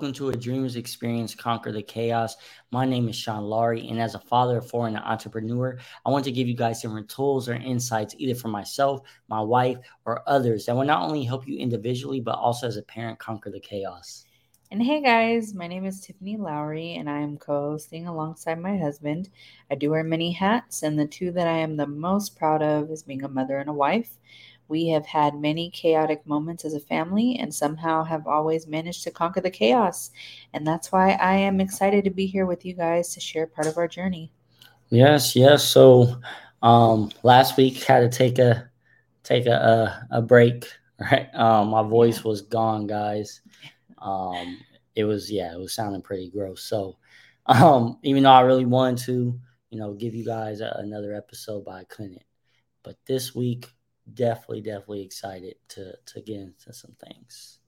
Welcome to a Dreamers Experience Conquer the Chaos. My name is Sean Lowry, and as a father of four and an entrepreneur, I want to give you guys different tools or insights, either for myself, my wife, or others, that will not only help you individually, but also as a parent conquer the chaos. And hey guys, my name is Tiffany Lowry, and I am co hosting alongside my husband. I do wear many hats, and the two that I am the most proud of is being a mother and a wife. We have had many chaotic moments as a family and somehow have always managed to conquer the chaos. And that's why I am excited to be here with you guys to share part of our journey. Yes, yes. So um last week had to take a take a a, a break, right? Um my voice yeah. was gone, guys. Um it was yeah, it was sounding pretty gross. So um even though I really wanted to, you know, give you guys a, another episode, but I couldn't. But this week definitely, definitely excited to to get into some things.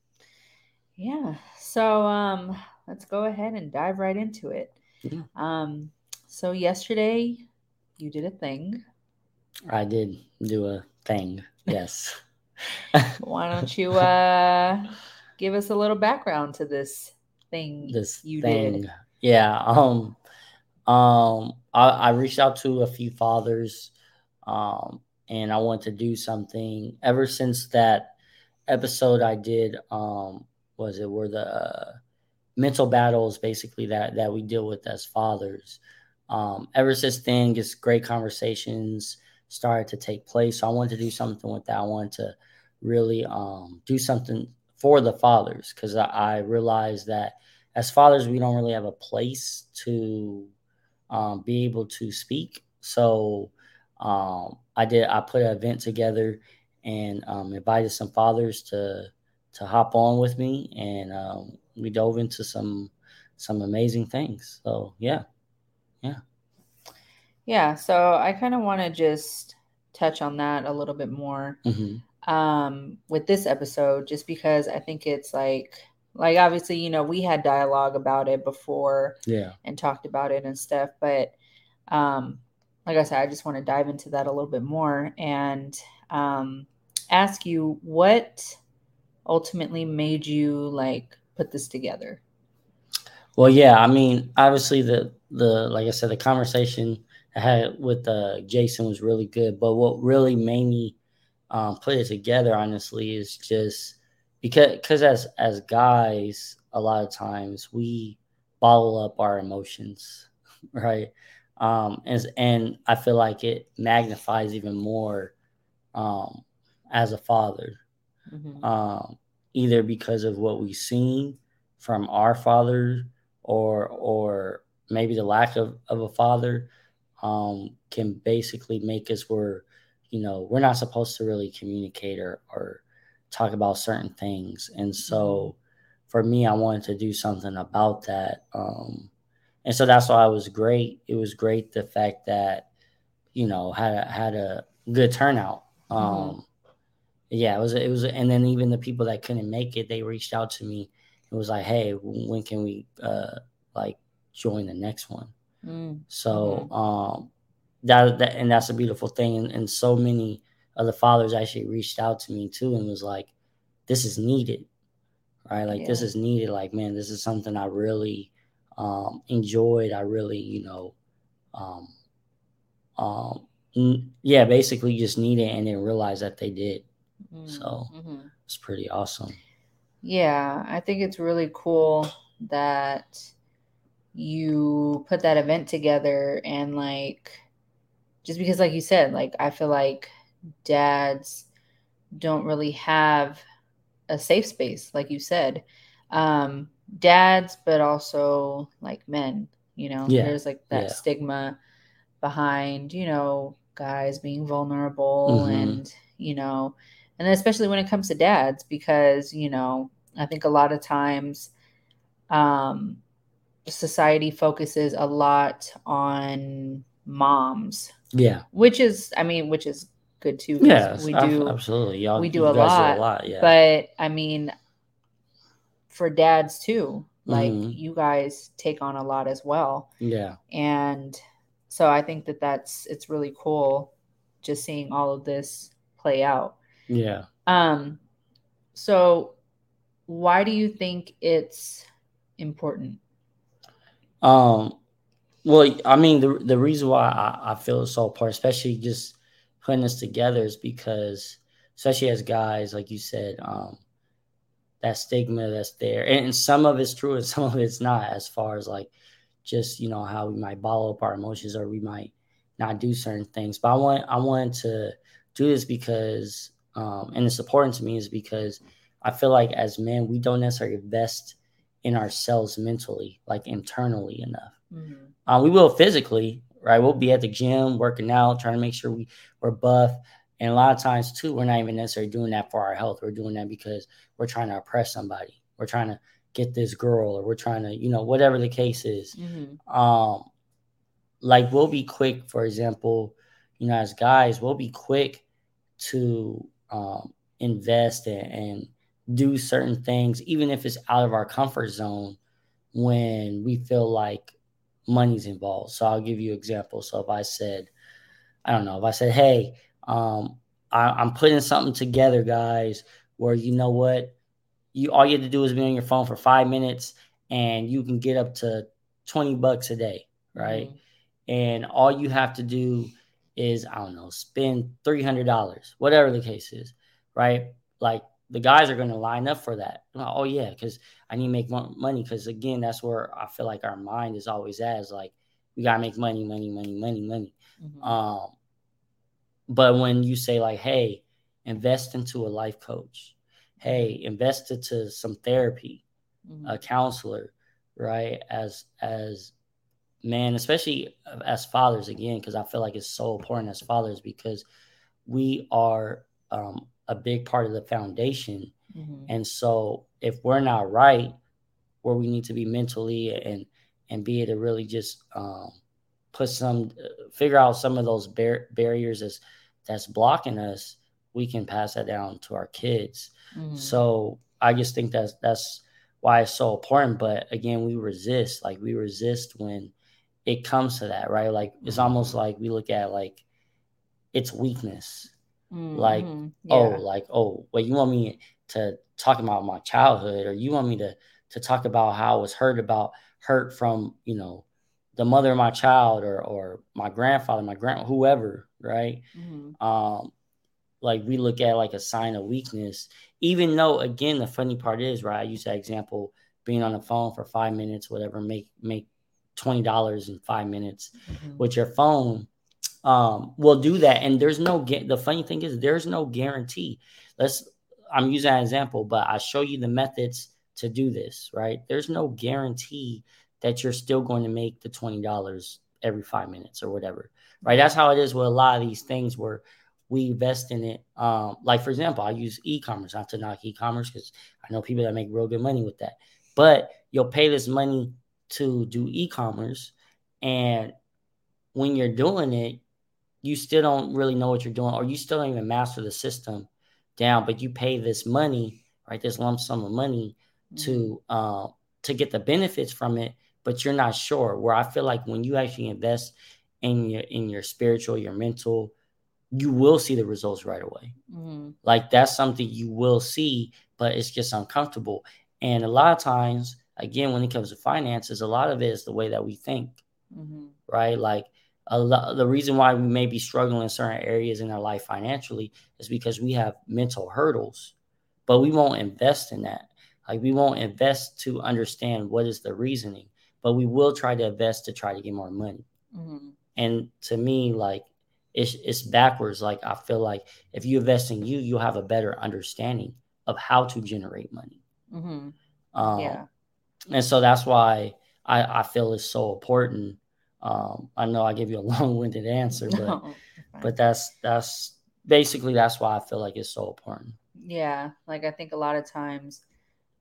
Yeah. So um let's go ahead and dive right into it. Yeah. Um so yesterday you did a thing. I did do a thing. Yes. Why don't you uh give us a little background to this thing this you thing. did? Yeah. Um um I, I reached out to a few fathers um and I want to do something. Ever since that episode I did, um, was it where the uh, mental battles basically that that we deal with as fathers. Um, ever since then, just great conversations started to take place. So I wanted to do something with that. I wanted to really um, do something for the fathers because I, I realized that as fathers we don't really have a place to um, be able to speak. So um, I did. I put an event together and um, invited some fathers to to hop on with me, and um, we dove into some some amazing things. So yeah, yeah, yeah. So I kind of want to just touch on that a little bit more mm-hmm. um, with this episode, just because I think it's like like obviously you know we had dialogue about it before, yeah, and talked about it and stuff, but um like I said, I just want to dive into that a little bit more and um, ask you what ultimately made you like put this together. Well, yeah, I mean, obviously the the like I said, the conversation I had with uh, Jason was really good, but what really made me um, put it together, honestly, is just because because as as guys, a lot of times we bottle up our emotions, right? Um, and and I feel like it magnifies even more um, as a father, mm-hmm. um, either because of what we've seen from our father, or or maybe the lack of, of a father um, can basically make us where you know we're not supposed to really communicate or, or talk about certain things, and so mm-hmm. for me, I wanted to do something about that. Um, and so that's why it was great. It was great the fact that you know had a, had a good turnout. Mm-hmm. Um, yeah, it was it was, and then even the people that couldn't make it, they reached out to me. It was like, hey, when can we uh like join the next one? Mm-hmm. So um, that, that and that's a beautiful thing, and, and so many of the fathers actually reached out to me too, and was like, this is needed, right? Like yeah. this is needed. Like man, this is something I really um, enjoyed. I really, you know, um, um, yeah, basically just need it and then realize that they did. Mm-hmm. So mm-hmm. it's pretty awesome. Yeah, I think it's really cool that you put that event together and like just because like you said, like I feel like dads don't really have a safe space like you said. Um dads, but also like men. You know, yeah. there's like that yeah. stigma behind, you know, guys being vulnerable mm-hmm. and, you know, and especially when it comes to dads, because, you know, I think a lot of times um, society focuses a lot on moms. Yeah. Which is, I mean, which is good too. Yeah, we do absolutely. Y'all, we do a lot, do a lot. Yeah. But I mean, for dads too. Like mm-hmm. you guys take on a lot as well. Yeah. And so I think that that's it's really cool just seeing all of this play out. Yeah. Um so why do you think it's important? Um, well, I mean, the the reason why I, I feel it's so important, especially just putting this together, is because, especially as guys, like you said, um, that stigma that's there, and, and some of it's true and some of it's not, as far as like just you know how we might bottle up our emotions or we might not do certain things. But I want I wanted to do this because, um, and it's important to me is because I feel like as men we don't necessarily invest in ourselves mentally, like internally enough. Mm-hmm. Uh, we will physically, right? We'll be at the gym working out, trying to make sure we, we're buff. And a lot of times, too, we're not even necessarily doing that for our health. We're doing that because we're trying to oppress somebody. We're trying to get this girl, or we're trying to, you know, whatever the case is. Mm-hmm. Um, like we'll be quick, for example, you know, as guys, we'll be quick to um, invest in, and do certain things, even if it's out of our comfort zone, when we feel like money's involved. So I'll give you an example. So if I said, I don't know, if I said, hey, um, I, am putting something together, guys, where you know what, you all you have to do is be on your phone for five minutes and you can get up to 20 bucks a day, right? Mm-hmm. And all you have to do is, I don't know, spend $300, whatever the case is, right? Like the guys are going to line up for that. Like, oh yeah, because I need to make money. Because again, that's where I feel like our mind is always at. Is like we gotta make money, money, money, money, money. Mm-hmm. Um, but when you say like, hey, invest into a life coach, hey, invest into some therapy, mm-hmm. a counselor, right? As as man, especially as fathers again, because I feel like it's so important as fathers because we are um, a big part of the foundation. Mm-hmm. And so if we're not right where we need to be mentally and and be able to really just um, put some figure out some of those bar- barriers that's that's blocking us, we can pass that down to our kids. Mm-hmm. So I just think that's that's why it's so important. But again, we resist. Like we resist when it comes to that, right? Like it's mm-hmm. almost like we look at like it's weakness. Mm-hmm. Like, oh, yeah. oh, like, oh, wait, you want me to talk about my childhood, or you want me to to talk about how I was hurt about hurt from, you know, the mother of my child or or my grandfather, my grand whoever, right? Mm-hmm. Um, like we look at like a sign of weakness, even though again the funny part is right. I use that example being on the phone for five minutes, whatever, make make twenty dollars in five minutes mm-hmm. with your phone um, will do that. And there's no get. the funny thing is there's no guarantee. Let's I'm using an example, but I show you the methods to do this, right? There's no guarantee that you're still going to make the twenty dollars every five minutes or whatever, right? That's how it is with a lot of these things where we invest in it. Um, like for example, I use e-commerce, not to knock e-commerce because I know people that make real good money with that. But you'll pay this money to do e-commerce, and when you're doing it, you still don't really know what you're doing, or you still don't even master the system down, but you pay this money, right? This lump sum of money mm-hmm. to uh, to get the benefits from it, but you're not sure. Where I feel like when you actually invest in your in your spiritual, your mental, you will see the results right away. Mm-hmm. Like that's something you will see, but it's just uncomfortable. And a lot of times, again, when it comes to finances, a lot of it is the way that we think, mm-hmm. right? Like a lot, the reason why we may be struggling in certain areas in our life financially is because we have mental hurdles, but we won't invest in that. Like we won't invest to understand what is the reasoning, but we will try to invest to try to get more money. Mm-hmm. And to me, like it's it's backwards. Like I feel like if you invest in you, you'll have a better understanding of how to generate money. Mm-hmm. Um, yeah. And so that's why I, I feel it's so important um, I know I gave you a long-winded answer, but no, but that's that's basically that's why I feel like it's so important. Yeah, like I think a lot of times,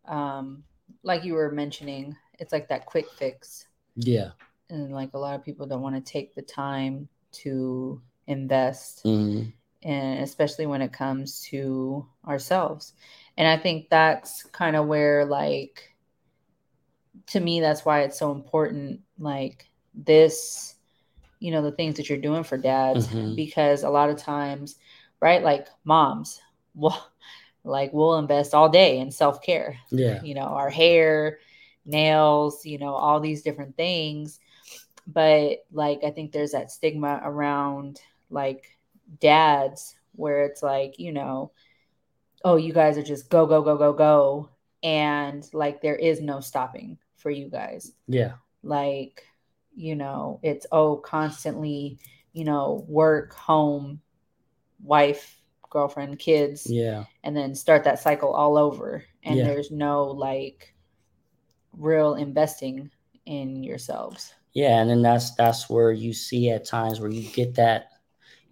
um, like you were mentioning, it's like that quick fix. Yeah, and like a lot of people don't want to take the time to invest, mm-hmm. and especially when it comes to ourselves. And I think that's kind of where like to me that's why it's so important like this you know the things that you're doing for dads mm-hmm. because a lot of times right like moms well like we'll invest all day in self-care yeah you know our hair nails you know all these different things. But like i think there's that stigma around like dads where it's like you know oh you guys are just go go go go go. And like there is no stopping for you guys. Yeah. Like you know it's oh constantly you know work home wife girlfriend kids. Yeah. And then start that cycle all over. And Yeah. there's no like real investing in yourselves Yeah, and then that's that's where you see at times where you get that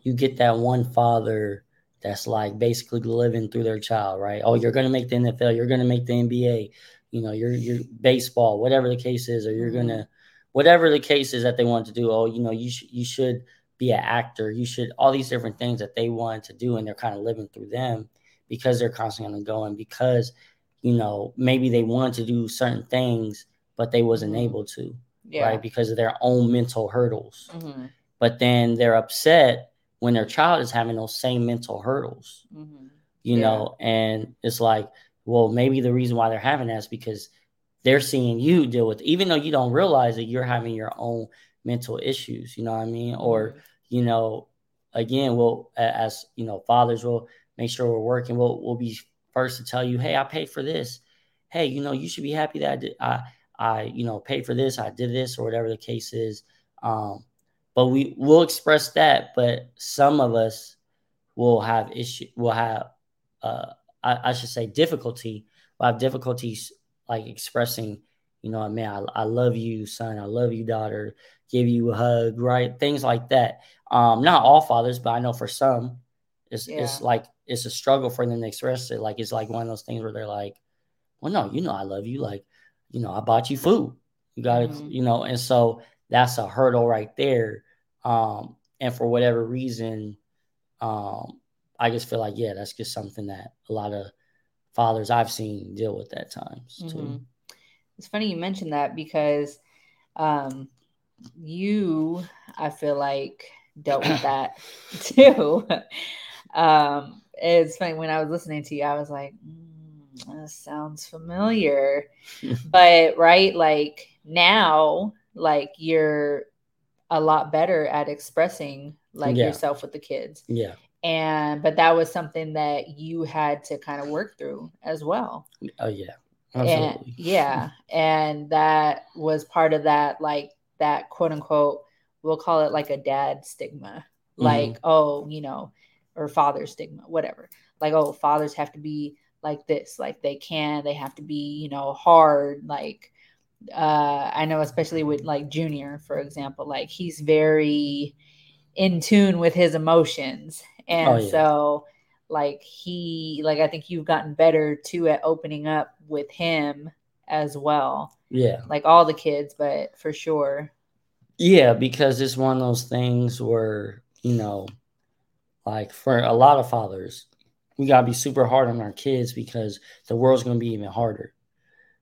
you get that one father that's like basically living through their child, right? Oh, you're gonna make the NFL, you're gonna make the NBA, you know, you're you're baseball, whatever the case is, or you're gonna mm-hmm. whatever the case is that they want to do. Oh, you know, you should you should be an actor, you should all these different things that they want to do, and they're kind of living through them because they're constantly going because you know maybe they wanted to do certain things but they wasn't Mhm. able to yeah right? Because of their own mental hurdles. hmm But then they're upset when their child is having those same mental hurdles, hmm you Yeah. know, and it's like, well, maybe the reason why they're having that is because they're seeing you deal with, even though you don't realize that you're having your own mental issues, you know what I mean? Or, you know, again, we'll, as, you know, fathers will make sure we're working. We'll, we'll be first to tell you, hey, I paid for this. Hey, you know, you should be happy that I did, I, I, you know, paid for this, I did this, or whatever the case is. Um, but we will express that. But some of us will have issue, will have, uh, I, I should say, difficulty. Will have difficulties like expressing, you know, man, I, I love you, son. I love you, daughter. Give you a hug, right? Things like that. Um, not all fathers, but I know for some, it's it's like it's a struggle for them to express it. Like it's like one of those things where they're like, well, no, you know, I love you. Like, you know, I bought you food. You got to, Mhm. you know, and so that's a hurdle right there. Um, and for whatever reason, um, I just feel like, yeah, that's just something that a lot of fathers I've seen deal with at times too. Mhm. It's funny you mentioned that because um, you, I feel like, dealt with that too. um, it's funny when I was listening to you, I was like, mm, that sounds familiar. but right, like now, like you're a lot better at expressing like Yeah. yourself with the kids Yeah. and but that was something that you had to kind of work through as well Oh, yeah. and yeah and that was part of that like that quote unquote we'll call it like a dad stigma Mm-hmm. like oh you know or father stigma whatever like oh fathers have to be like this like they can they have to be you know hard like uh i know especially with like junior for example like he's very in tune with his emotions and Oh, yeah. so like he like i think you've gotten better too at opening up with him as well Yeah. like all the kids but for sure Yeah, because it's one of those things where, you know, like for a lot of fathers, we got to be super hard on our kids because the world's going to be even harder.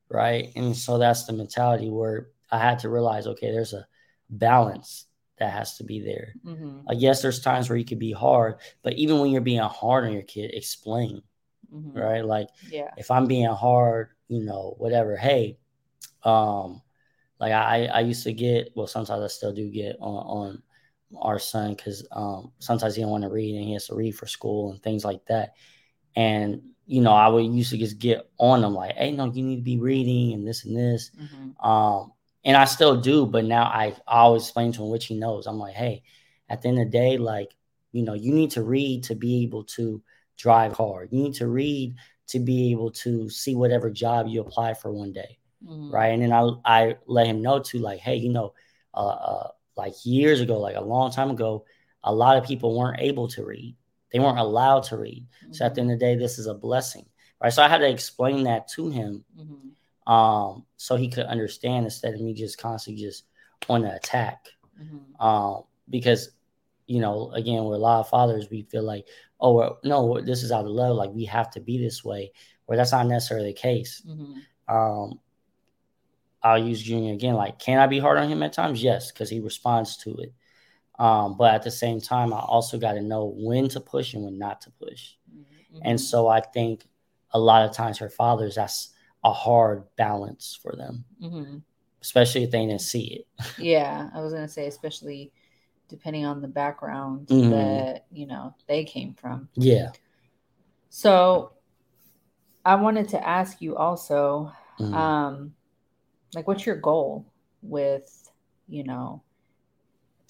Right. And so that's the mentality where I had to realize okay, there's a balance that has to be there. hmm Like, yes, there's times where you could be hard, but even when you're being hard on your kid, explain. hmm Right. Like, yeah if I'm being hard, you know, whatever, hey, um, like I, I used to get, well, sometimes I still do get on, on our son because um, sometimes he don't want to read and he has to read for school and things like that. And, you know, I would used to just get on him like, hey, no, you need to be reading and this and this. hmm Um, and I still do, but now I, I always explain to him which he knows. I'm like, hey, at the end of the day, like, you know, you need to read to be able to drive hard. You need to read to be able to see whatever job you apply for one day, hmm right? And then I I let him know too, like, hey, you know, uh, uh, like years ago, like a long time ago, a lot of people weren't able to read. They weren't allowed to read. So at the end of the day, this is a blessing, right? So I had to explain that to him hmm um, so he could understand instead of me just constantly just on the attack. hmm Um, because you know, again, we're a lot of fathers, we feel like, oh, no, this is out of love, like we have to be this way, where that's not necessarily the case. hmm Um, I'll use Junior again. Like, can I be hard on him at times? Yes, because he responds to it. Um, but at the same time, I also got to know when to push and when not to push. Mm-hmm. And so I think a lot of times for fathers, that's a hard balance for them, hmm especially if they didn't see it. Yeah, I was gonna say, especially depending on the background Mhm. that you know they came from. Yeah. So, I wanted to ask you also, Mhm. um, like, what's your goal with, you know,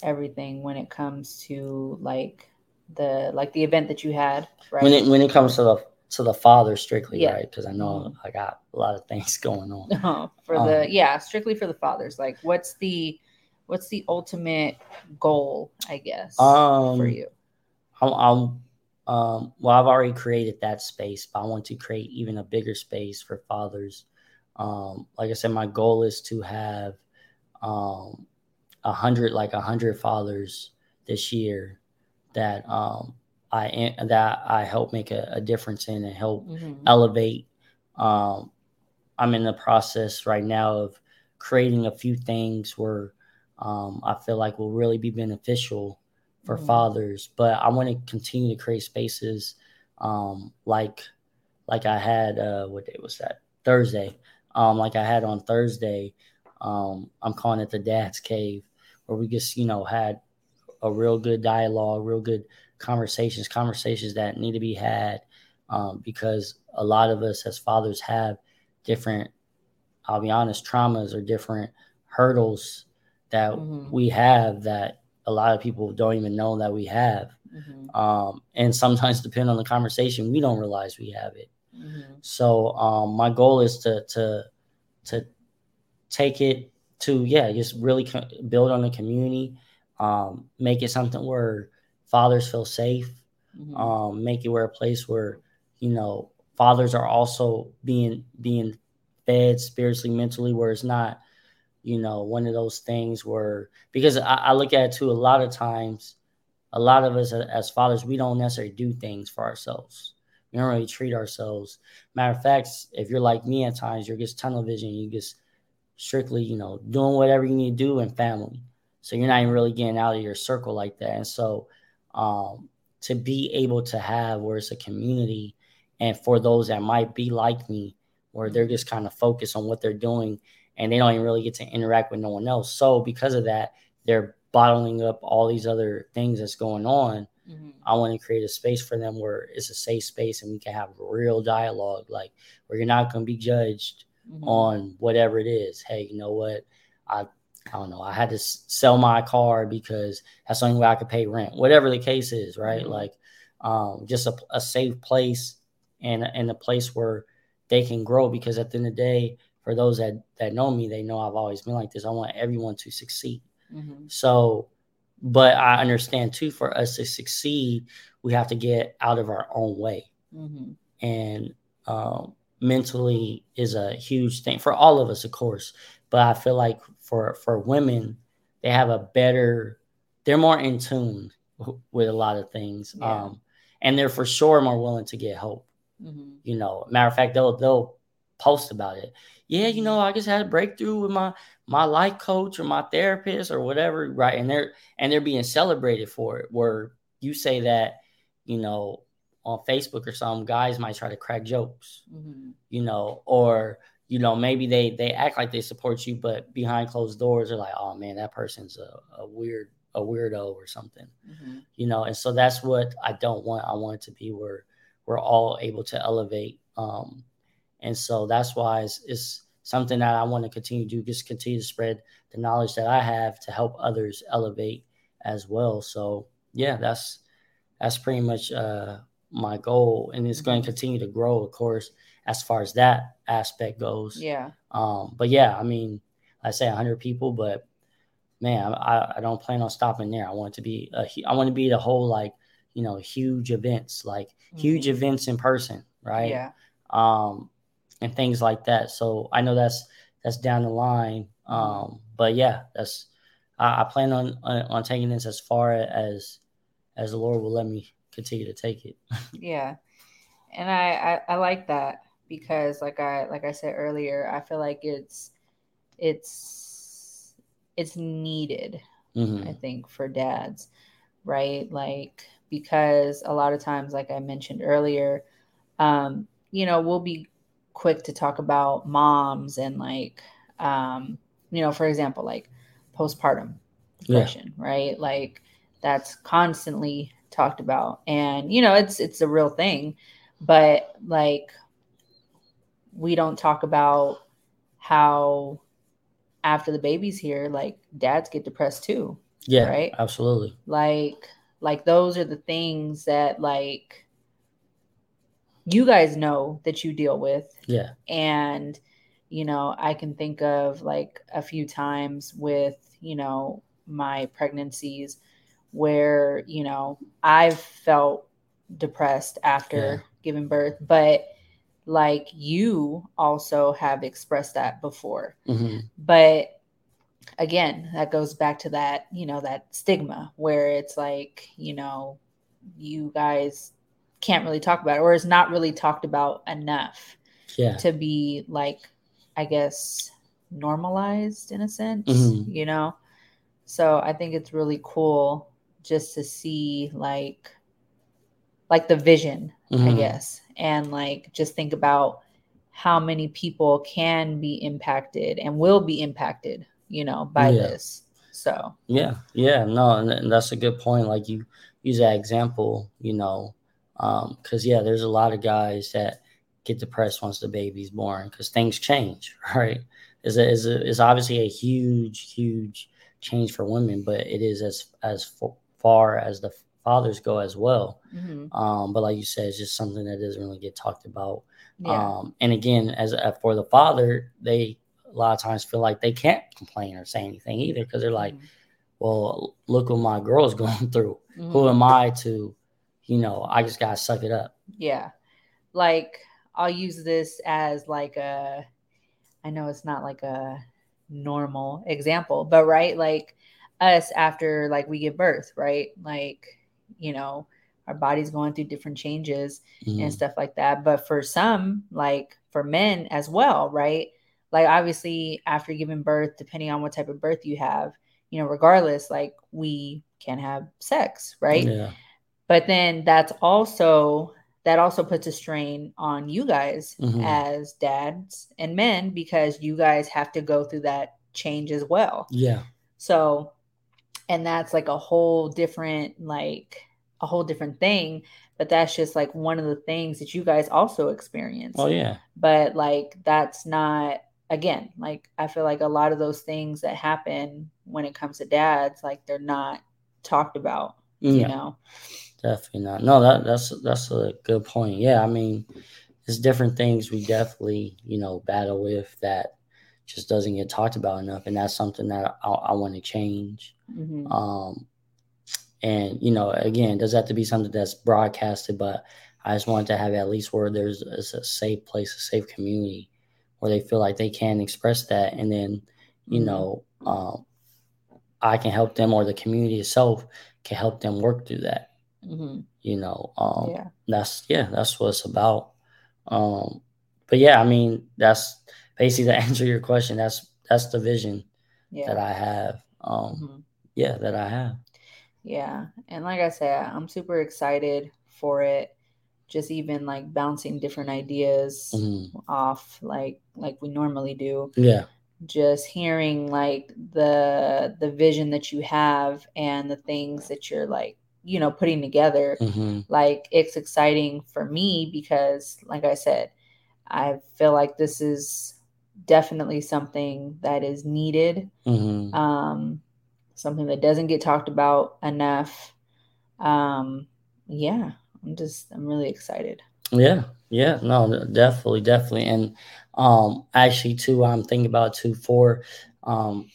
everything when it comes to like the like the event that you had, right? when it when it comes to the to the father strictly, Yeah. right? Because I know I got a lot of things going on. Uh-huh, for the Um, yeah, strictly for the fathers. Like, what's the what's the ultimate goal? I guess Um, for you. I'm, I'm um, well, I've already created that space, but I want to create even a bigger space for fathers. Um, like I said, my goal is to have um, a hundred, like a hundred fathers this year that um, I that I help make a, a difference in and help Mhm. elevate. Um, I'm in the process right now of creating a few things where um, I feel like will really be beneficial for Mhm. fathers. But I want to continue to create spaces um, like like I had. Uh, what day was that? Thursday. Um, like I had on Thursday. Um, I'm calling it the Dad's Cave, where we just you know had a real good dialogue, real good conversations, conversations that need to be had um, because a lot of us as fathers have different, I'll be honest, traumas or different hurdles that Mhm. we have that a lot of people don't even know that we have. Mhm. Um, and sometimes, depending on the conversation, we don't realize we have it. Mhm. So um, my goal is to to to take it to yeah, just really co- build on the community, um, make it something where fathers feel safe, Mhm. um, make it where a place where you know fathers are also being being fed spiritually, mentally, where it's not you know one of those things where because I, I look at it too a lot of times, a lot of us as fathers we don't necessarily do things for ourselves. We don't really treat ourselves. Matter of fact, if you're like me at times, you're just tunnel vision. You just strictly, you know, doing whatever you need to do in family. So you're not even really getting out of your circle like that. And so um, to be able to have where it's a community and for those that might be like me, where they're just kind of focused on what they're doing and they don't even really get to interact with no one else. So because of that, they're bottling up all these other things that's going on. Mhm. I want to create a space for them where it's a safe space and we can have real dialogue, like where you're not going to be judged Mhm. on whatever it is. Hey, you know what? I I don't know. I had to s- sell my car because that's the only way I could pay rent. Whatever the case is, right? Mhm. Like um, just a, a safe place and and a place where they can grow. Because at the end of the day, for those that that know me, they know I've always been like this. I want everyone to succeed. Mhm. So, but I understand too. For us to succeed, we have to get out of our own way Mhm. and um, mentally is a huge thing for all of us, of course. But I feel like for for women, they have a better, they're more in tune with a lot of things, Yeah. um, and they're for sure more willing to get help. Mhm. You know, matter of fact, they'll they'll post about it. Yeah, you know, I just had a breakthrough with my my life coach or my therapist or whatever, right? And they're and they're being celebrated for it. Where you say that, you know, on Facebook or some guys might try to crack jokes, Mhm. you know, or you know maybe they they act like they support you, but behind closed doors they're like, oh man, that person's a, a weird a weirdo or something Mhm. you know and so that's what i don't want i want it to be where we're all able to elevate um and so that's why it's, it's something that i want to continue to do just continue to spread the knowledge that i have to help others elevate as well so yeah that's that's pretty much uh my goal and it's going to continue to grow of course as far as that aspect goes Yeah. um but yeah i mean i say 100 people but man, I, I don't plan on stopping there. I want it to be a, I want to be the whole like, you know, huge events, like huge Mhm. events in person, right? Yeah. Um, and things like that. So I know that's that's down the line. Um, but yeah, that's I, I plan on, on on taking this as far as as the Lord will let me continue to take it. Yeah. And I, I I like that because like I like I said earlier, I feel like it's it's it's needed, I Mhm. think, for dads, right? Like because a lot of times, like I mentioned earlier, um, you know, we'll be quick to talk about moms and like, um, you know, for example, like postpartum depression, yeah. right? Like that's constantly talked about, and you know, it's it's a real thing, but like we don't talk about how after the baby's here, like dads get depressed too. Yeah, right. Absolutely. Like, like those are the things that like you guys know that you deal with. Yeah. And, you know, I can think of like a few times with, you know, my pregnancies where, you know, I've felt depressed after yeah. giving birth, but like you also have expressed that before. Mm-hmm. But again, that goes back to that, you know, that stigma where it's like, you know, you guys can't really talk about it or is not really talked about enough yeah. to be like i guess normalized in a sense mm-hmm. you know so i think it's really cool just to see like like the vision mm-hmm. i guess and like just think about how many people can be impacted and will be impacted you know by yeah. this so yeah yeah no and that's a good point like you use that example you know because um, yeah, there's a lot of guys that get depressed once the baby's born because things change, right? Is is is obviously a huge, huge change for women, but it is as as far as the fathers go as well. Mm-hmm. Um, but like you said, it's just something that doesn't really get talked about. Yeah. Um, and again, as uh, for the father, they a lot of times feel like they can't complain or say anything either because they're like, mm-hmm. "Well, look what my girl's going through. Mm-hmm. Who am I to you know, I just gotta suck it up. Yeah. Like I'll use this as like a I know it's not like a normal example, but right, like us after like we give birth, right? Like, you know, our body's going through different changes mm-hmm. and stuff like that. But for some, like for men as well, right? Like obviously after giving birth, depending on what type of birth you have, you know, regardless, like we can have sex, right? Yeah. But then that's also that also puts a strain on you guys mm-hmm. as dads and men because you guys have to go through that change as well. Yeah. So and that's like a whole different like a whole different thing but that's just like one of the things that you guys also experience. Oh yeah. But like that's not again, like I feel like a lot of those things that happen when it comes to dads like they're not talked about, yeah. you know. Definitely not. No, that that's that's a good point. Yeah, I mean, there's different things we definitely you know battle with that just doesn't get talked about enough, and that's something that I, I want to change. Mm-hmm. Um, and you know, again, does have to be something that's broadcasted, but I just want to have at least where there's a safe place, a safe community where they feel like they can express that, and then you mm-hmm. know, um, I can help them or the community itself can help them work through that. Mm-hmm. You know, um, yeah. that's yeah, that's what it's about. Um, but yeah, I mean, that's basically to answer your question. That's that's the vision yeah. that I have. Um, mm-hmm. Yeah, that I have. Yeah, and like I said, I'm super excited for it. Just even like bouncing different ideas mm-hmm. off, like like we normally do. Yeah just hearing like the the vision that you have and the things that you're like you know putting together mm-hmm. like it's exciting for me because like i said i feel like this is definitely something that is needed mm-hmm. um something that doesn't get talked about enough um yeah i'm just i'm really excited yeah yeah no definitely definitely and um actually too i'm thinking about too for um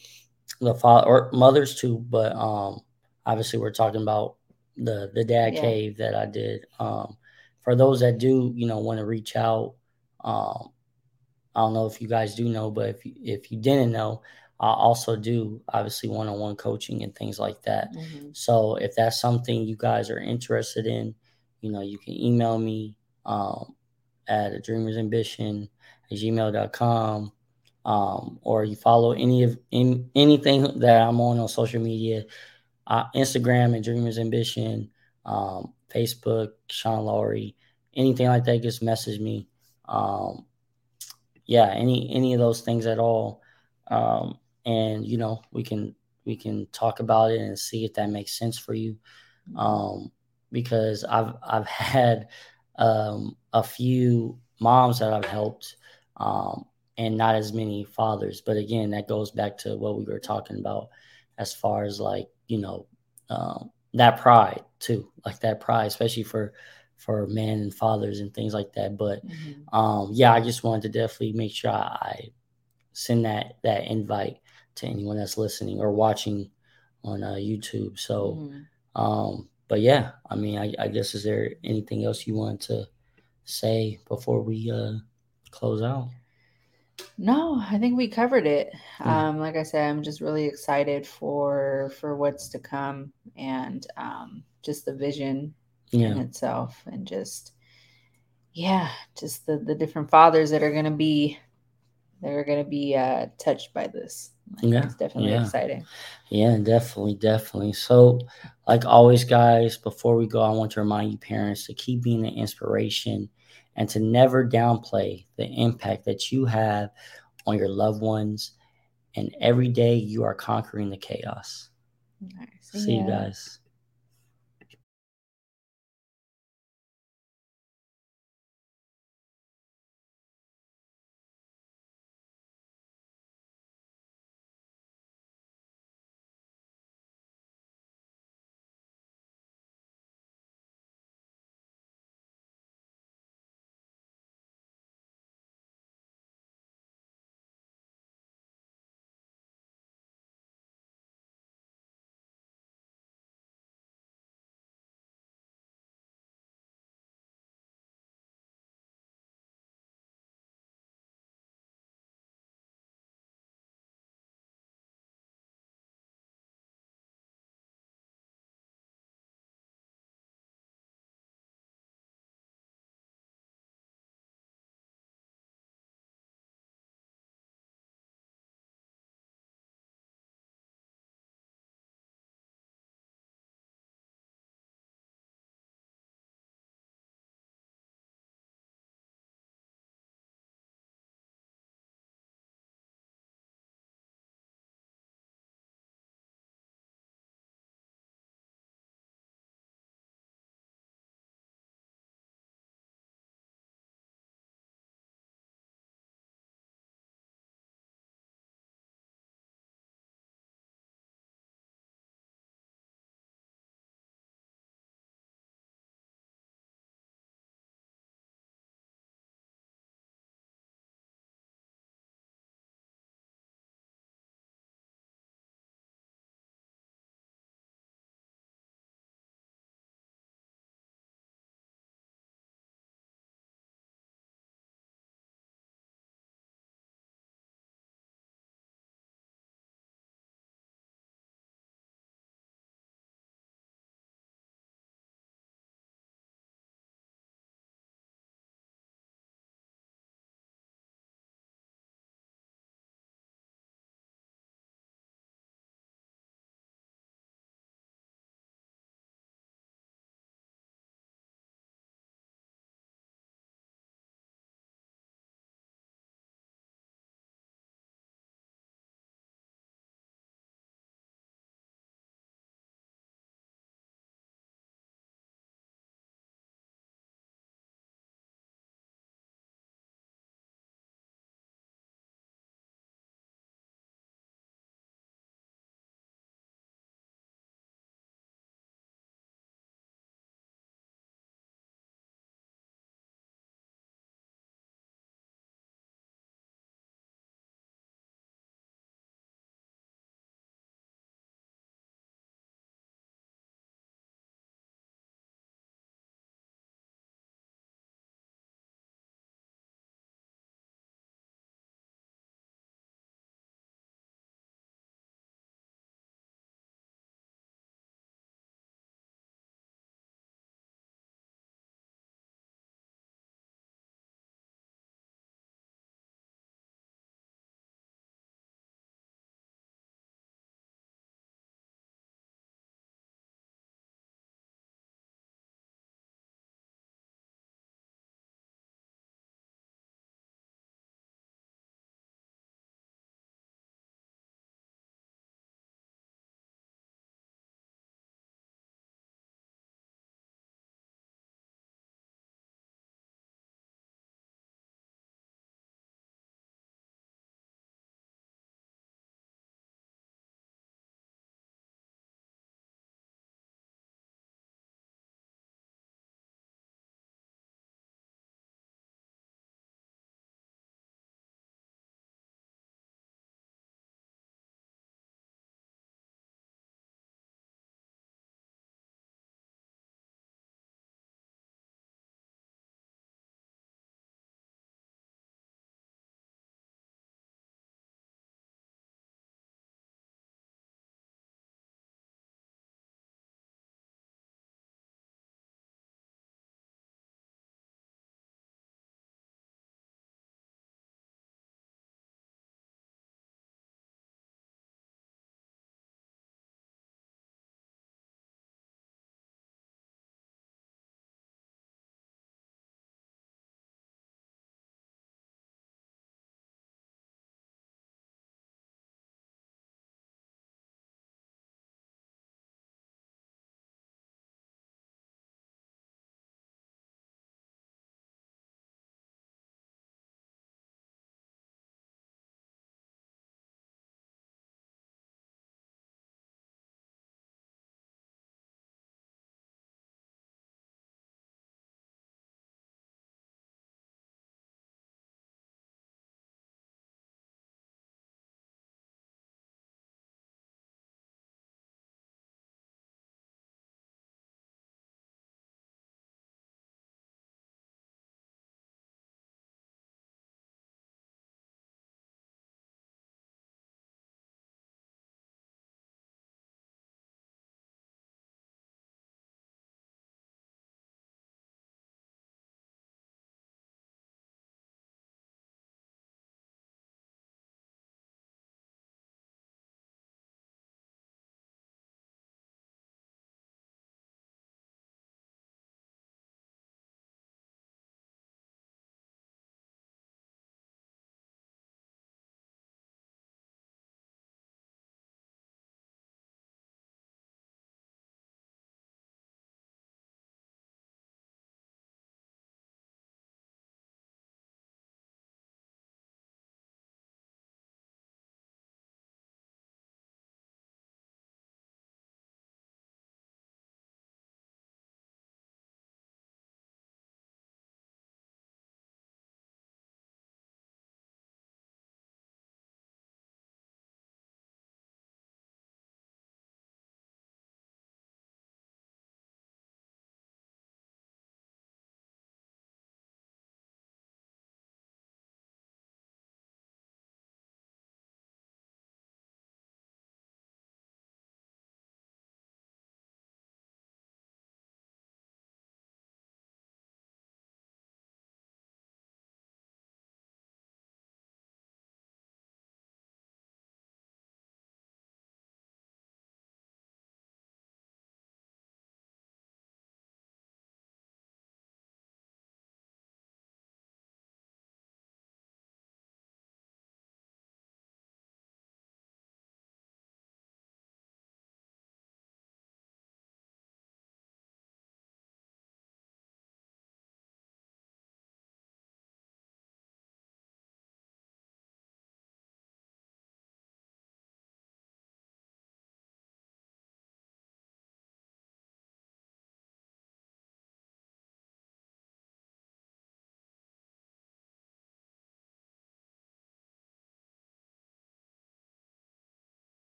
the father or mothers too but um obviously we're talking about the the dad yeah. cave that I did. Um, for those that do, you know, want to reach out, um, I don't know if you guys do know, but if you, if you didn't know, I also do obviously one on one coaching and things like that. Mm-hmm. So if that's something you guys are interested in, you know, you can email me um, at a dreamer's ambition at gmail.com. Um, or you follow any of in, anything that I'm on on social media uh, Instagram and Dreamers Ambition, um, Facebook, Sean Lowry, anything like that, just message me. um, yeah, any any of those things at all, um, and you know we can we can talk about it and see if that makes sense for you, um, because I've I've had um, a few moms that I've helped, um, and not as many fathers. But again, that goes back to what we were talking about as far as like you know um, that pride too, like that pride, especially for for men and fathers and things like that. But Mm-hmm. um, yeah, I just wanted to definitely make sure I send that that invite to anyone that's listening or watching on uh, YouTube. So, Mm-hmm. um, but yeah, I mean, I, I guess is there anything else you want to say before we uh, close out? No, I think we covered it. Yeah. Um, like I said, I'm just really excited for for what's to come and um, just the vision in itself, and just yeah, just the the different fathers that are gonna be that are gonna be uh, touched by this. Like, yeah, it's definitely yeah. exciting. Yeah, definitely, definitely. So, like always, guys, before we go, I want to remind you, parents, to keep being an inspiration and to never downplay the impact that you have on your loved ones. And every day you are conquering the chaos. Nice. See you guys.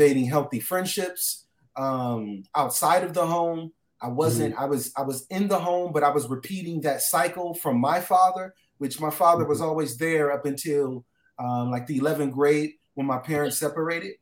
Healthy friendships um, outside of the home. I wasn't. Mm-hmm. I was. I was in the home, but I was repeating that cycle from my father, which my father was mm-hmm. always there up until um, like the 11th grade when my parents separated.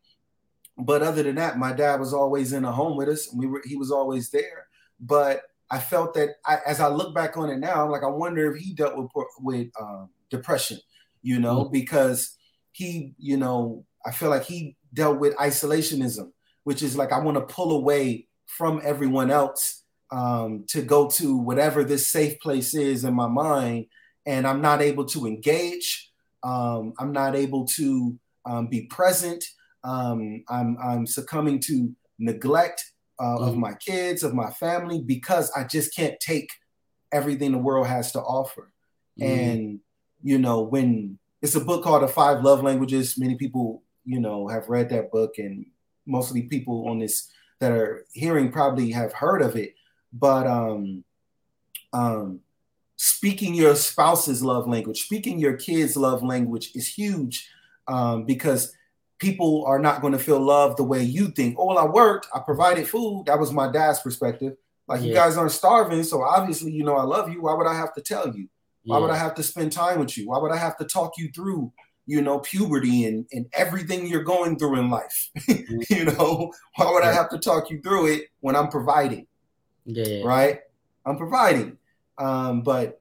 But other than that, my dad was always in the home with us, and we were. He was always there. But I felt that I, as I look back on it now, I'm like, I wonder if he dealt with with um, depression, you know, mm-hmm. because he, you know, I feel like he dealt with isolationism, which is like I want to pull away from everyone else um, to go to whatever this safe place is in my mind, and I'm not able to engage. Um, I'm not able to um, be present. Um, I'm, I'm succumbing to neglect uh, mm-hmm. of my kids, of my family, because I just can't take everything the world has to offer. Mm-hmm. And you know, when it's a book called The Five Love Languages, many people, you know, have read that book, and mostly people on this that are hearing probably have heard of it. But um, um, speaking your spouse's love language, speaking your kids' love language is huge um, because people are not going to feel loved the way you think. Oh, well, I worked, I provided food. That was my dad's perspective. Like, yeah. you guys aren't starving. So obviously, you know, I love you. Why would I have to tell you? Why yeah. would I have to spend time with you? Why would I have to talk you through, you know, puberty and, and everything you're going through in life? Mm-hmm. you know, why would. I have to talk you through it when I'm providing? Yeah. Right? I'm providing. Um, but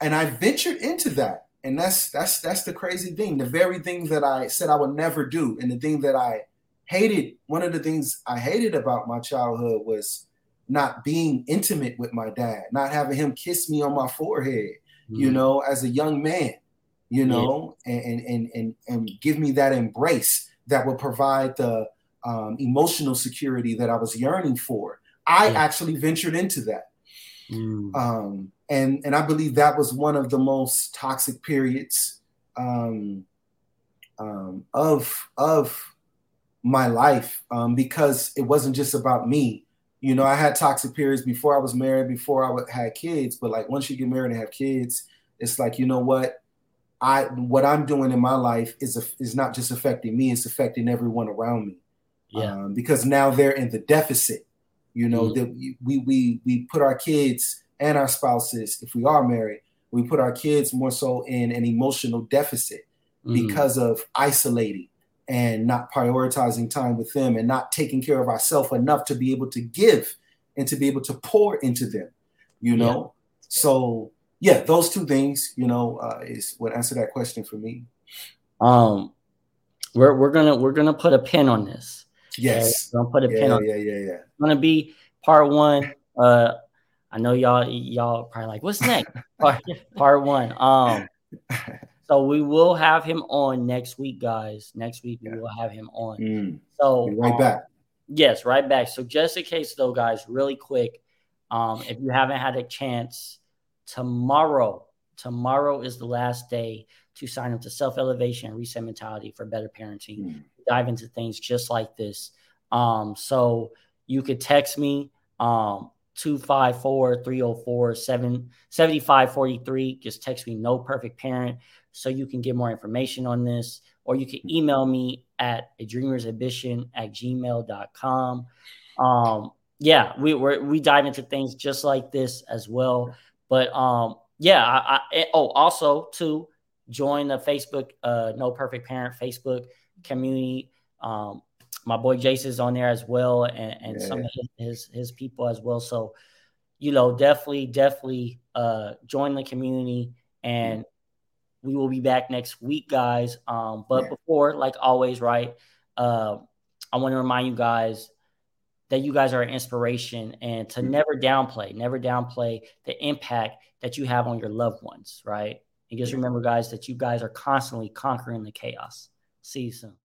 and I ventured into that and that's that's that's the crazy thing the very thing that i said i would never do and the thing that i hated one of the things i hated about my childhood was not being intimate with my dad not having him kiss me on my forehead mm-hmm. you know as a young man you know yeah. and, and and and give me that embrace that would provide the um, emotional security that i was yearning for i yeah. actually ventured into that mm. um, and and I believe that was one of the most toxic periods um, um, of of my life um, because it wasn't just about me. You know, I had toxic periods before I was married, before I had kids. But like once you get married and have kids, it's like you know what I what I'm doing in my life is a, is not just affecting me; it's affecting everyone around me. Yeah. Um, because now they're in the deficit. You know, mm-hmm. that we we we put our kids and our spouses, if we are married, we put our kids more so in an emotional deficit mm. because of isolating and not prioritizing time with them and not taking care of ourselves enough to be able to give and to be able to pour into them, you know? Yeah. So, yeah, those two things, you know, uh, is what answer that question for me. Um, we're, we're gonna we're gonna put a pin on this. Yes, okay? gonna put a yeah, pin on. Yeah, yeah, yeah. It's gonna be part one. Uh, I know y'all y'all probably like, what's next? part, part one. Um, so we will have him on next week, guys. Next week we will have him on. Mm. So right um, back. Yes, right back. So just in case though, guys, really quick, um, if you haven't had a chance, tomorrow, tomorrow is the last day to sign up to self elevation and reset mentality for better parenting. Mm. Dive into things just like this. Um, so you could text me um 254 304 7543. Just text me no perfect parent so you can get more information on this. Or you can email me at a dreamer's ambition at gmail.com. Um, yeah, we we we dive into things just like this as well. But um, yeah, I, I oh also to join the Facebook uh No Perfect Parent Facebook community. Um, my boy Jason's on there as well, and, and yeah. some of his, his, his people as well. So, you know, definitely, definitely uh, join the community, and we will be back next week, guys. Um, but yeah. before, like always, right? Uh, I want to remind you guys that you guys are an inspiration, and to mm-hmm. never downplay, never downplay the impact that you have on your loved ones, right? And just remember, guys, that you guys are constantly conquering the chaos. See you soon.